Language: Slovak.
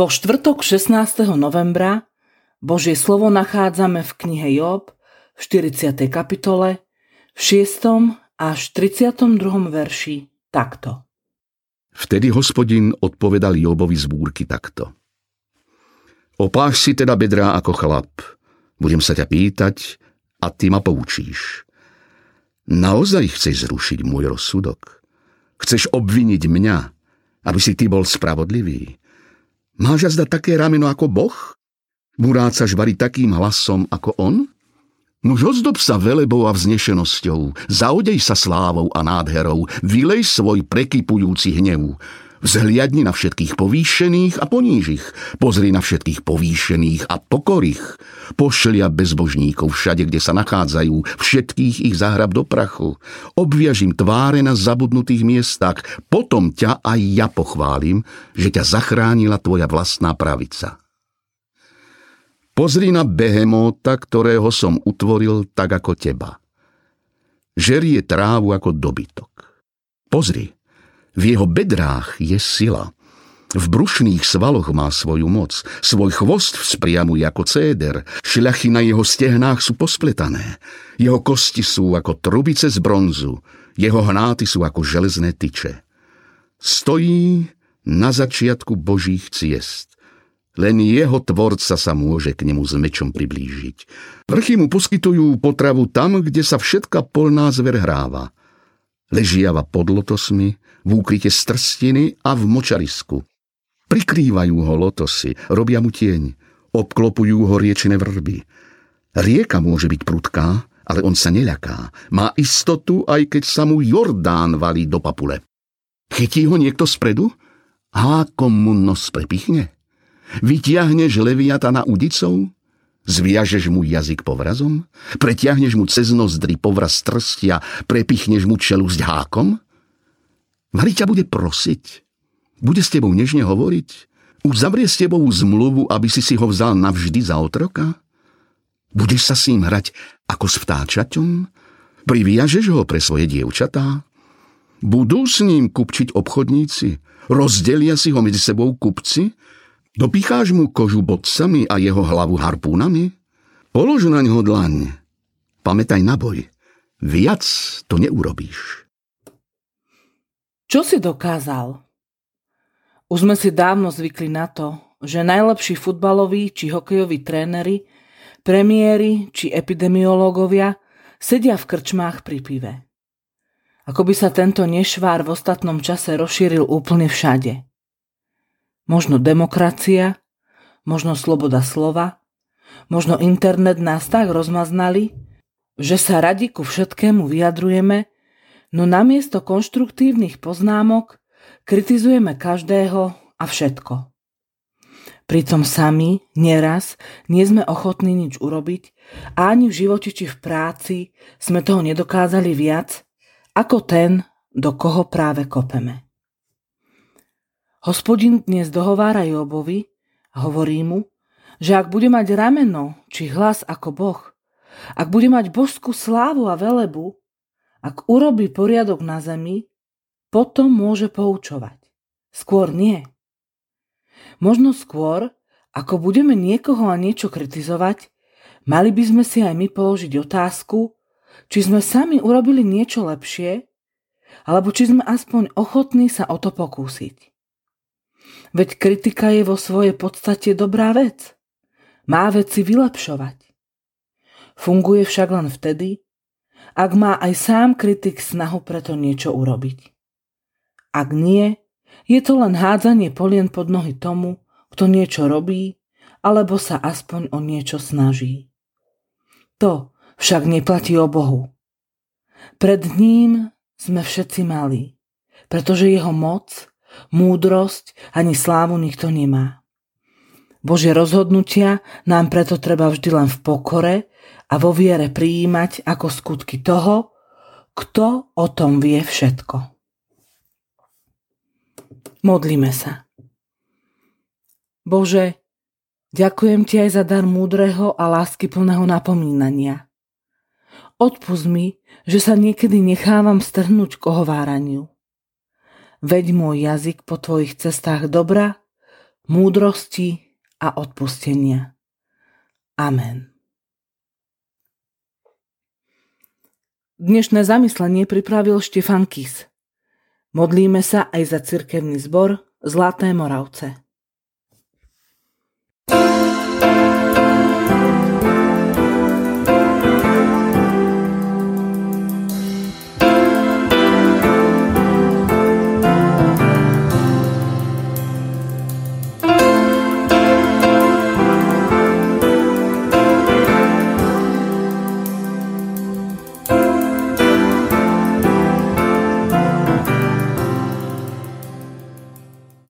Vo štvrtok 16. novembra Božie slovo nachádzame v knihe Job v 40. kapitole v 6. až 32. verši takto. Vtedy hospodin odpovedal Jobovi z búrky takto. Opáš si teda bedrá ako chlap. Budem sa ťa pýtať a ty ma poučíš. Naozaj chceš zrušiť môj rozsudok? Chceš obviniť mňa, aby si ty bol spravodlivý? Máš azda také rameno ako Boh? Murácaš varí takým hlasom ako on? Nuž ozdob sa velebou a vznešenosťou, zaodej sa slávou a nádherou, vylej svoj prekypujúci hnev. Vzhliadni na všetkých povýšených a ponížich. Pozri na všetkých povýšených a pokorých. Pošlia bezbožníkov všade, kde sa nachádzajú, všetkých ich zahrab do prachu. Obviaž im tváre na zabudnutých miestach. Potom ťa aj ja pochválim, že ťa zachránila tvoja vlastná pravica. Pozri na behemóta, ktorého som utvoril tak ako teba. Žerie trávu ako dobytok. Pozri, v jeho bedrách je sila. V brušných svaloch má svoju moc. Svoj chvost vzpriamuje ako céder. Šľachy na jeho stehnách sú pospletané. Jeho kosti sú ako trubice z bronzu. Jeho hnáty sú ako železné tyče. Stojí na začiatku božích ciest. Len jeho tvorca sa môže k nemu s mečom priblížiť. Vrchy mu poskytujú potravu tam, kde sa všetka polná zver hráva. Ležiava pod lotosmi, v úkryte strstiny a v močarisku. Prikrývajú ho lotosy, robia mu tieň, obklopujú ho riečine vrby. Rieka môže byť prudká, ale on sa neľaká. Má istotu, aj keď sa mu Jordán valí do papule. Chytí ho niekto spredu? Hákom mu nos prepichne? Vytiahneš leviata na udicou? Zviažeš mu jazyk povrazom? Pretiahneš mu cez nozdry povraz trstia? Prepichneš mu čelusť hákom? Mali ťa bude prosiť. Bude s tebou nežne hovoriť. Uzavrie s tebou zmluvu, aby si si ho vzal navždy za otroka? Budeš sa s ním hrať ako s vtáčaťom? Priviažeš ho pre svoje dievčatá? Budú s ním kupčiť obchodníci? Rozdelia si ho medzi sebou kupci? Dopicháš mu kožu bodcami a jeho hlavu harpúnami? Polož na ňo dlaň. Pamätaj na boj. Viac to neurobíš. Čo si dokázal? Už sme si dávno zvykli na to, že najlepší futbaloví či hokejoví tréneri, premiéry či epidemiológovia sedia v krčmách pri pive. Ako by sa tento nešvár v ostatnom čase rozšíril úplne všade. Možno demokracia, možno sloboda slova, možno internet nás tak rozmaznali, že sa radi ku všetkému vyjadrujeme, no namiesto konštruktívnych poznámok kritizujeme každého a všetko. Pritom sami, nieraz, nie sme ochotní nič urobiť a ani v živote či v práci sme toho nedokázali viac, ako ten, do koho práve kopeme. Hospodin dnes dohovára Jobovi hovorí mu, že ak bude mať rameno či hlas ako Boh, ak bude mať božskú slávu a velebu, ak urobí poriadok na zemi, potom môže poučovať. Skôr nie. Možno skôr, ako budeme niekoho a niečo kritizovať, mali by sme si aj my položiť otázku, či sme sami urobili niečo lepšie, alebo či sme aspoň ochotní sa o to pokúsiť. Veď kritika je vo svojej podstate dobrá vec. Má veci vylepšovať. Funguje však len vtedy, ak má aj sám kritik snahu preto niečo urobiť. Ak nie, je to len hádzanie polien pod nohy tomu, kto niečo robí, alebo sa aspoň o niečo snaží. To však neplatí o Bohu. Pred ním sme všetci malí, pretože jeho moc, múdrosť ani slávu nikto nemá. Božie rozhodnutia nám preto treba vždy len v pokore a vo viere prijímať ako skutky toho, kto o tom vie všetko. Modlíme sa. Bože, ďakujem Ti aj za dar múdreho a lásky plného napomínania. Odpust mi, že sa niekedy nechávam strhnúť k ohováraniu. Veď môj jazyk po Tvojich cestách dobra, múdrosti a odpustenia. Amen. Dnešné zamyslenie pripravil Štefan Kis. Modlíme sa aj za cirkevný zbor Zlaté Moravce. thank you